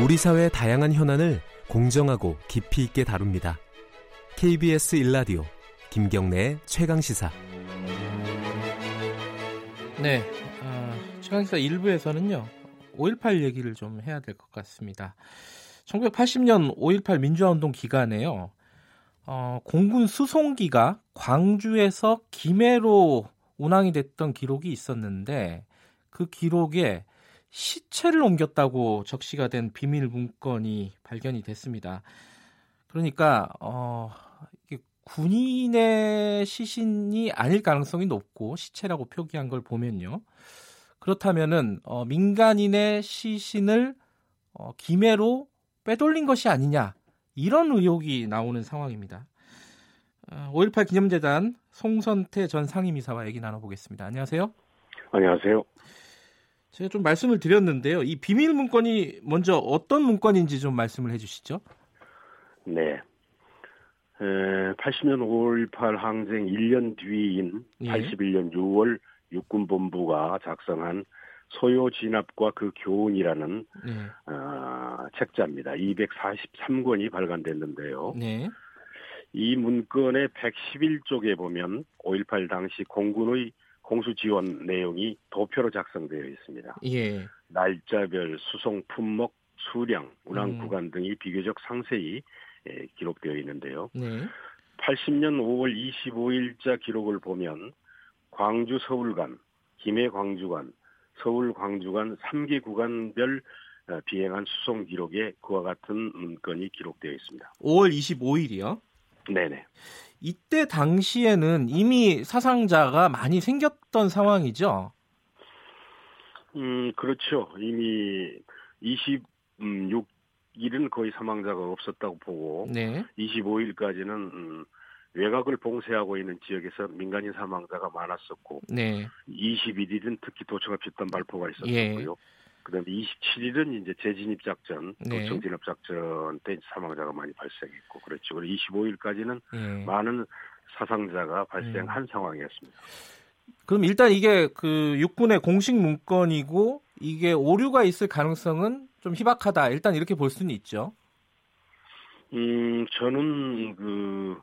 우리 사회의 다양한 현안을 공정하고 깊이 있게 다룹니다. KBS 일라디오 김경래의 최강 시사. 네, 어, 최강 시사 1부에서는요 5.18 얘기를 좀 해야 될 것 같습니다. 1980년 5.18 민주화운동 기간에요. 어, 공군 수송기가 광주에서 김해로 운항이 됐던 기록이 있었는데 그 기록에 시체를 옮겼다고 적시가 된 비밀 문건이 발견이 됐습니다. 그러니까 어, 군인의 시신이 아닐 가능성이 높고 시체라고 표기한 걸 보면요. 그렇다면은 어, 민간인의 시신을 어, 김해로 빼돌린 것이 아니냐 이런 의혹이 나오는 상황입니다. 어, 5.18 기념재단 송선태 전 상임이사와 얘기 나눠보겠습니다. 안녕하세요. 안녕하세요. 제가 좀 말씀을 드렸는데요. 이 비밀 문건이 먼저 어떤 문건인지 좀 말씀을 해주시죠. 네. 에, 80년 5.18 항쟁 1년 뒤인 예. 81년 6월 육군본부가 작성한 소요 진압과 그 교훈이라는 네. 어, 책자입니다. 243권이 발간됐는데요. 네. 이 문건의 111쪽에 보면 5.18 당시 공군의 공수 지원 내용이 도표로 작성되어 있습니다. 예. 날짜별 수송 품목, 수량, 운항 음. 구간 등이 비교적 상세히 예, 기록되어 있는데요. 네. 80년 5월 25일자 기록을 보면 광주 서울 간, 김해 광주 간, 서울 광주 간 3개 구간별 어, 비행한 수송 기록에 그와 같은 문건이 기록되어 있습니다. 5월 25일이요. 네네. 이때 당시에는 이미 사상자가 많이 생겼던 상황이죠. 음, 그렇죠. 이미 26일은 거의 사망자가 없었다고 보고 네. 25일까지는 음, 외곽을 봉쇄하고 있는 지역에서 민간인 사망자가 많았었고 네. 21일은 특히 도청합 집단 발포가 있었고요. 예. 그다음에 27일은 이제 재진입 작전, 네. 도청 진압 작전 때 사망자가 많이 발생했고 그렇죠. 그리고 25일까지는 예. 많은 사상자가 발생한 음. 상황이었습니다. 그럼 일단 이게 그 육군의 공식 문건이고 이게 오류가 있을 가능성은 좀 희박하다. 일단 이렇게 볼 수는 있죠. 음, 저는 그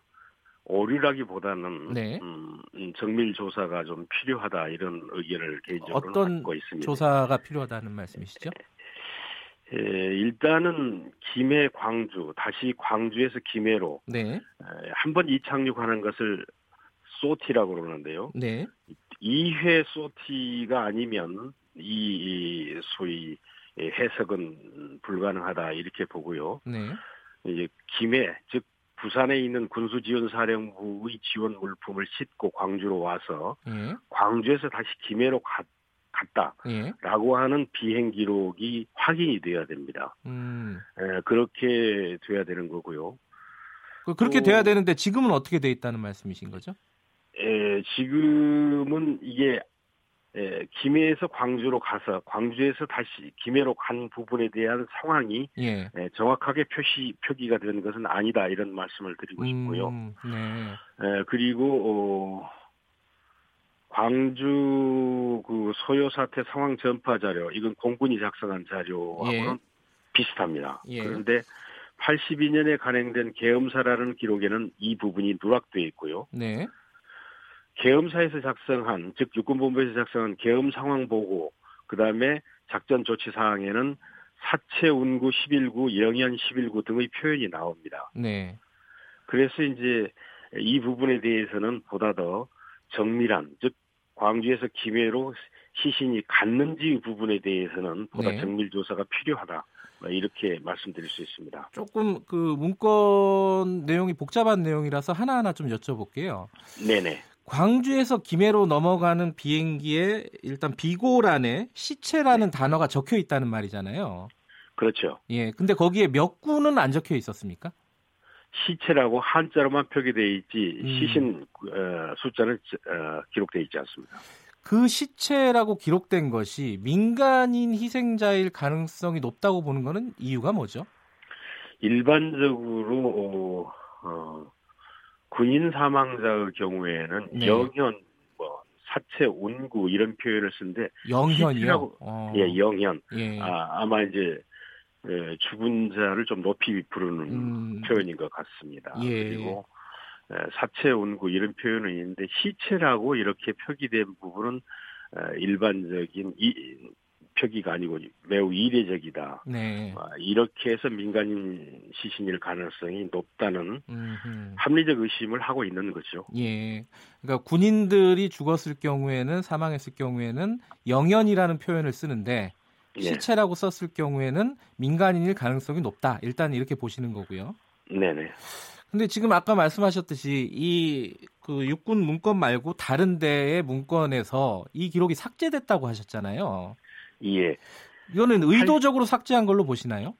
오류라기보다는 네. 음, 음, 정밀 조사가 좀 필요하다 이런 의견을 개인적으로 어떤 갖고 있습니다. 조사가 필요하다는 말씀이시죠? 예, 일단은 김해 광주 다시 광주에서 김해로 네. 한번 이착륙하는 것을 소티라고 그러는데요. 네. 2회 소티가 아니면 이, 이 소위 해석은 불가능하다 이렇게 보고요. 네. 이제 김해 즉 부산에 있는 군수지원사령부의 지원 물품을 싣고 광주로 와서 예. 광주에서 다시 김해로 가- 예. 갔다라고 하는 비행 기록이 확인이 돼야 됩니다. 음. 에, 그렇게 돼야 되는 거고요. 그- 그렇게 또- 돼야 되는데 지금은 어떻게 돼 있다는 말씀이신 거죠? 에, 지금은 이게 에, 김해에서 광주로 가서 광주에서 다시 김해로 간 부분에 대한 상황이 예. 에, 정확하게 표시 표기가 된 것은 아니다 이런 말씀을 드리고 싶고요. 음, 네. 에, 그리고 어, 광주 그 소요 사태 상황 전파 자료 이건 공군이 작성한 자료하고는 예. 비슷합니다. 예. 그런데 82년에 간행된 계엄사라는 기록에는 이 부분이 누락되어 있고요. 네. 계엄사에서 작성한 즉 육군본부에서 작성한 계엄 상황 보고 그다음에 작전 조치 사항에는 사체 운구 11구, 영현 11구 등의 표현이 나옵니다. 네. 그래서 이제 이 부분에 대해서는 보다 더 정밀한 즉 광주에서 김해로 시신이 갔는지 부분에 대해서는 보다 네. 정밀 조사가 필요하다 뭐 이렇게 말씀드릴 수 있습니다. 조금 그 문건 내용이 복잡한 내용이라서 하나하나 좀 여쭤볼게요. 네네. 광주에서 김해로 넘어가는 비행기에 일단 비고란에 시체라는 단어가 적혀 있다는 말이잖아요. 그렇죠. 예. 근데 거기에 몇 구는 안 적혀 있었습니까? 시체라고 한자로만 표기되어 있지 음. 시신 어, 숫자는 어, 기록되어 있지 않습니다. 그 시체라고 기록된 것이 민간인 희생자일 가능성이 높다고 보는 거는 이유가 뭐죠? 일반적으로 어, 어, 군인 사망자의 경우에는 네. 영현, 뭐 사체 운구 이런 표현을 쓰는데 영현이요. 어. 예 영현 예. 아, 아마 이제 예, 죽은 자를 좀 높이 부르는 음. 표현인 것 같습니다. 예. 그리고 예, 사체 온구 이런 표현은 있는데 시체라고 이렇게 표기된 부분은 어, 일반적인 이, 표기가 아니고 매우 이례적이다. 네. 아, 이렇게 해서 민간인 시신일 가능성이 높다는 음흠. 합리적 의심을 하고 있는 거죠. 예. 그러니까 군인들이 죽었을 경우에는 사망했을 경우에는 영연이라는 표현을 쓰는데 네. 시체라고 썼을 경우에는 민간인일 가능성이 높다. 일단 이렇게 보시는 거고요. 네네. 근데 지금 아까 말씀하셨듯이 이 그 육군 문건 말고 다른 데의 문건에서 이 기록이 삭제됐다고 하셨잖아요. 예. 이거는 의도적으로 삭제한 걸로 보시나요?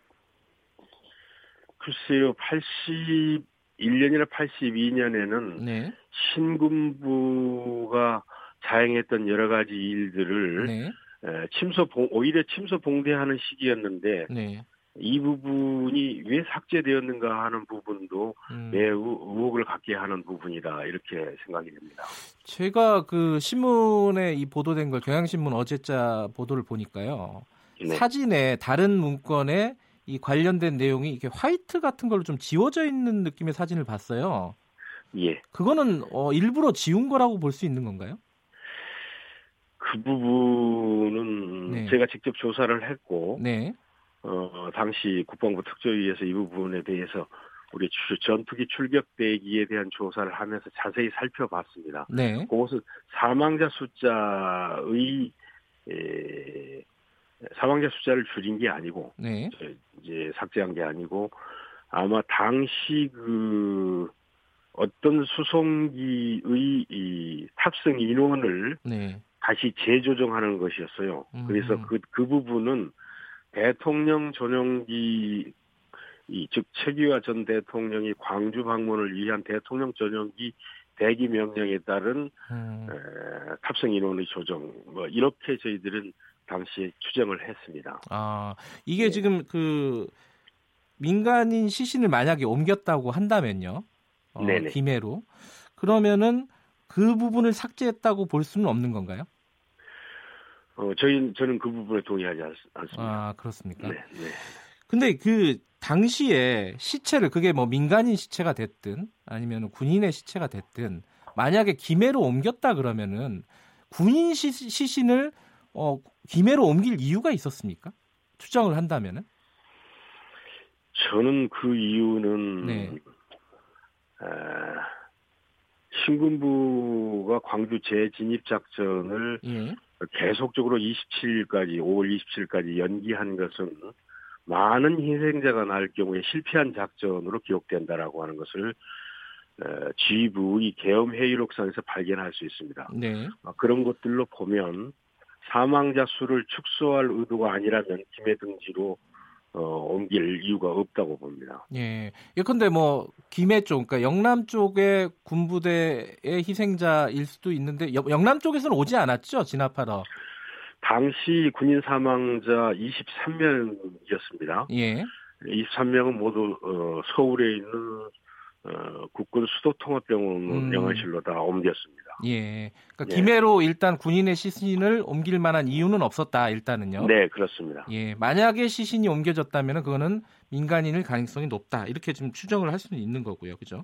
글쎄요, 81년이나 82년에는 네. 신군부가 자행했던 여러 가지 일들을 네. 에, 침소 봉, 오히려 침소 봉대하는 시기였는데 네. 이 부분이 왜 삭제되었는가 하는 부분도 음. 매우 의혹을 갖게 하는 부분이다 이렇게 생각이 됩니다. 제가 그 신문에 이 보도된 걸 경향신문 어제자 보도를 보니까요. 네. 사진에 다른 문건에 이 관련된 내용이 이게 화이트 같은 걸로 좀 지워져 있는 느낌의 사진을 봤어요. 예, 그거는 어, 일부러 지운 거라고 볼 수 있는 건가요? 그 부분은 네. 제가 직접 조사를 했고 네. 어, 당시 국방부 특조위에서 이 부분에 대해서 우리 주- 전투기 출격 대기에 대한 조사를 하면서 자세히 살펴봤습니다. 네. 그것은 사망자 숫자의 에, 사망자 숫자를 줄인 게 아니고 네. 저- 이제 삭제한 게 아니고 아마 당시 그 어떤 수송기의 이 탑승 인원을 네. 다시 재조정하는 것이었어요. 음. 그래서 그, 그 부분은 대통령 전용기, 이, 즉, 최기화 전 대통령이 광주 방문을 위한 대통령 전용기 대기 명령에 따른 음. 에, 탑승 인원의 조정, 뭐, 이렇게 저희들은 당시에 추정을 했습니다. 아, 이게 네. 지금 그 민간인 시신을 만약에 옮겼다고 한다면요. 어, 네네. 김해로. 그러면은 그 부분을 삭제했다고 볼 수는 없는 건가요? 어, 저희, 저는 그 부분에 동의하지 않, 않습니다. 아, 그렇습니까? 네, 네. 근데 그 당시에 시체를 그게 뭐 민간인 시체가 됐든 아니면 군인의 시체가 됐든 만약에 김해로 옮겼다 그러면은 군인 시, 시신을 어, 김해로 옮길 이유가 있었습니까? 추정을 한다면은 저는 그 이유는 네. 에, 신군부가 광주 재진입 작전을 예. 계속적으로 27일까지 5월 27일까지 연기한 것은 많은 희생자가 날 경우에 실패한 작전으로 기록된다라고 하는 것을 에, 지휘부의 계엄 회의록상에서 발견할 수 있습니다. 네. 아, 그런 것들로 보면 사망자 수를 축소할 의도가 아니라면 김해 등지로 어, 옮길 이유가 없다고 봅니다. 예. 예컨대 뭐 김해 쪽, 그러니까 영남 쪽의 군부대의 희생자일 수도 있는데 여- 영남 쪽에서는 오지 않았죠 진압하러. 당시 군인 사망자 23명이었습니다. 예. 23명은 모두 어, 서울에 있는 어, 국군 수도통합병원 음. 영안실로 다 옮겼습니다. 예. 그러니까 네. 김해로 일단 군인의 시신을 옮길 만한 이유는 없었다 일단은요. 네, 그렇습니다. 예. 만약에 시신이 옮겨졌다면 그거는 민간인일 가능성이 높다 이렇게 좀 추정을 할 수는 있는 거고요, 그죠?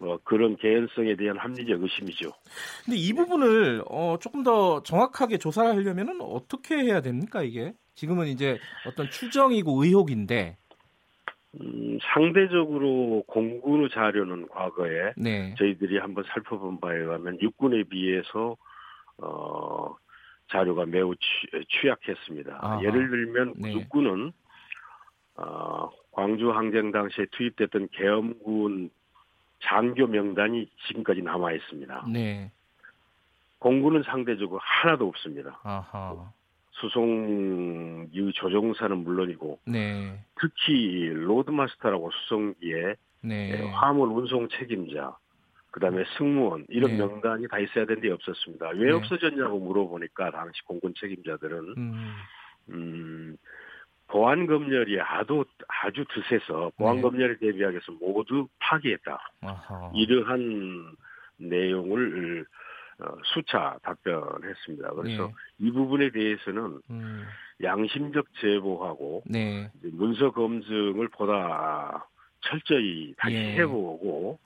뭐 그런 개연성에 대한 합리적 의심이죠. 근데 이 부분을 어, 조금 더 정확하게 조사를 하려면은 어떻게 해야 됩니까 이게? 지금은 이제 어떤 추정이고 의혹인데, 음, 상대적으로 공군의 자료는 과거에 네, 저희들이 한번 살펴본 바에 의하면 육군에 비해서 어, 자료가 매우 취, 약했습니다 아하. 예를 들면 네. 육군은 어, 광주 항쟁 당시에 투입됐던 계엄군 장교 명단이 지금까지 남아 있습니다. 네, 공군은 상대적으로 하나도 없습니다. 아하, 수송기 조종사는 물론이고 네, 특히 loadmaster라고 수송기에 네, 화물 운송 책임자, 그다음에 승무원 이런 네. 명단이 다 있어야 되는데 없었습니다. 왜 네. 없어졌냐고 물어보니까 당시 공군 책임자들은 음, 음, 보안 검열이 아주 아주 드세서 보안 네. 검열에 대비하기 위해서 모두 파기했다. 아하, 이러한 내용을 어, 수차 답변했습니다. 그래서 예, 이 부분에 대해서는 음, 양심적 제보하고 네. 문서 검증을 보다 철저히 다시 예. 해보고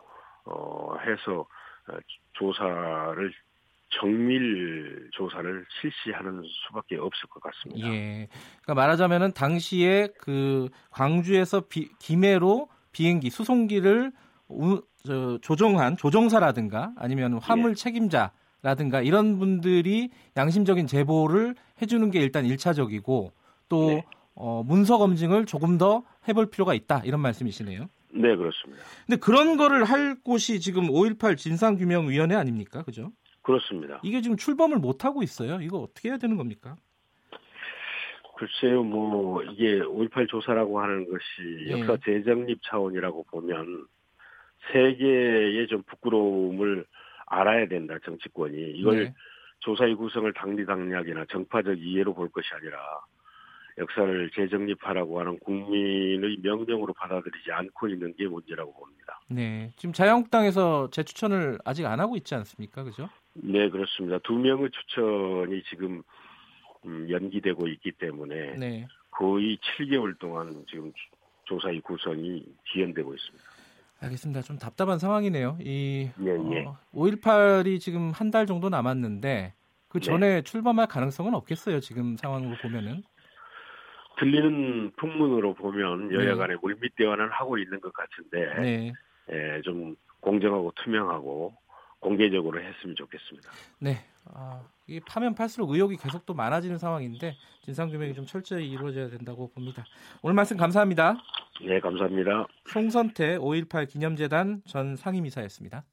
어, 해서 어, 조사를 정밀 조사를 실시하는 수밖에 없을 것 같습니다. 예. 그러니까 말하자면은 당시에 그 광주에서 비, 김해로 비행기 수송기를 우, 저, 조종한 조종사라든가 아니면 화물 예. 책임자 라든가 이런 분들이 양심적인 제보를 해주는 게 일단 일차적이고 또 네. 어, 문서 검증을 조금 더 해볼 필요가 있다 이런 말씀이시네요. 네, 그렇습니다. 근데 그런 거를 할 곳이 지금 5.18 진상규명위원회 아닙니까? 그죠? 그렇습니다. 이게 지금 출범을 못 하고 있어요. 이거 어떻게 해야 되는 겁니까? 글쎄요, 뭐 이게 5.18 조사라고 하는 것이 예. 역사 재정립 차원이라고 보면 세계의 좀 부끄러움을 알아야 된다 정치권이 이걸 네. 조사의 구성을 당리당략이나 정파적 이해로 볼 것이 아니라 역사를 재정립하라고 하는 국민의 명령으로 받아들이지 않고 있는 게 문제라고 봅니다. 네. 지금 자유한국당에서 재추천을 아직 안 하고 있지 않습니까? 그죠? 네, 그렇습니다. 두 명의 추천이 지금 음, 연기되고 있기 때문에 네. 거의 7개월 동안 지금 조사의 구성이 지연되고 있습니다. 알겠습니다. 좀 답답한 상황이네요. 이 예, 예. 어, 5.18이 지금 한 달 정도 남았는데 그 네. 전에 출범할 가능성은 없겠어요. 지금 상황으로 보면은. 들리는 풍문으로 보면 네. 여야 간에 물밑 대화는 하고 있는 것 같은데 네. 예, 좀 공정하고 투명하고 공개적으로 했으면 좋겠습니다. 네. 아, 이 파면 팔수록 의혹이 계속 또 많아지는 상황인데 진상 규명이 좀 철저히 이루어져야 된다고 봅니다. 오늘 말씀 감사합니다. 네, 감사합니다. 송선태 5.18 기념재단 전 상임이사였습니다.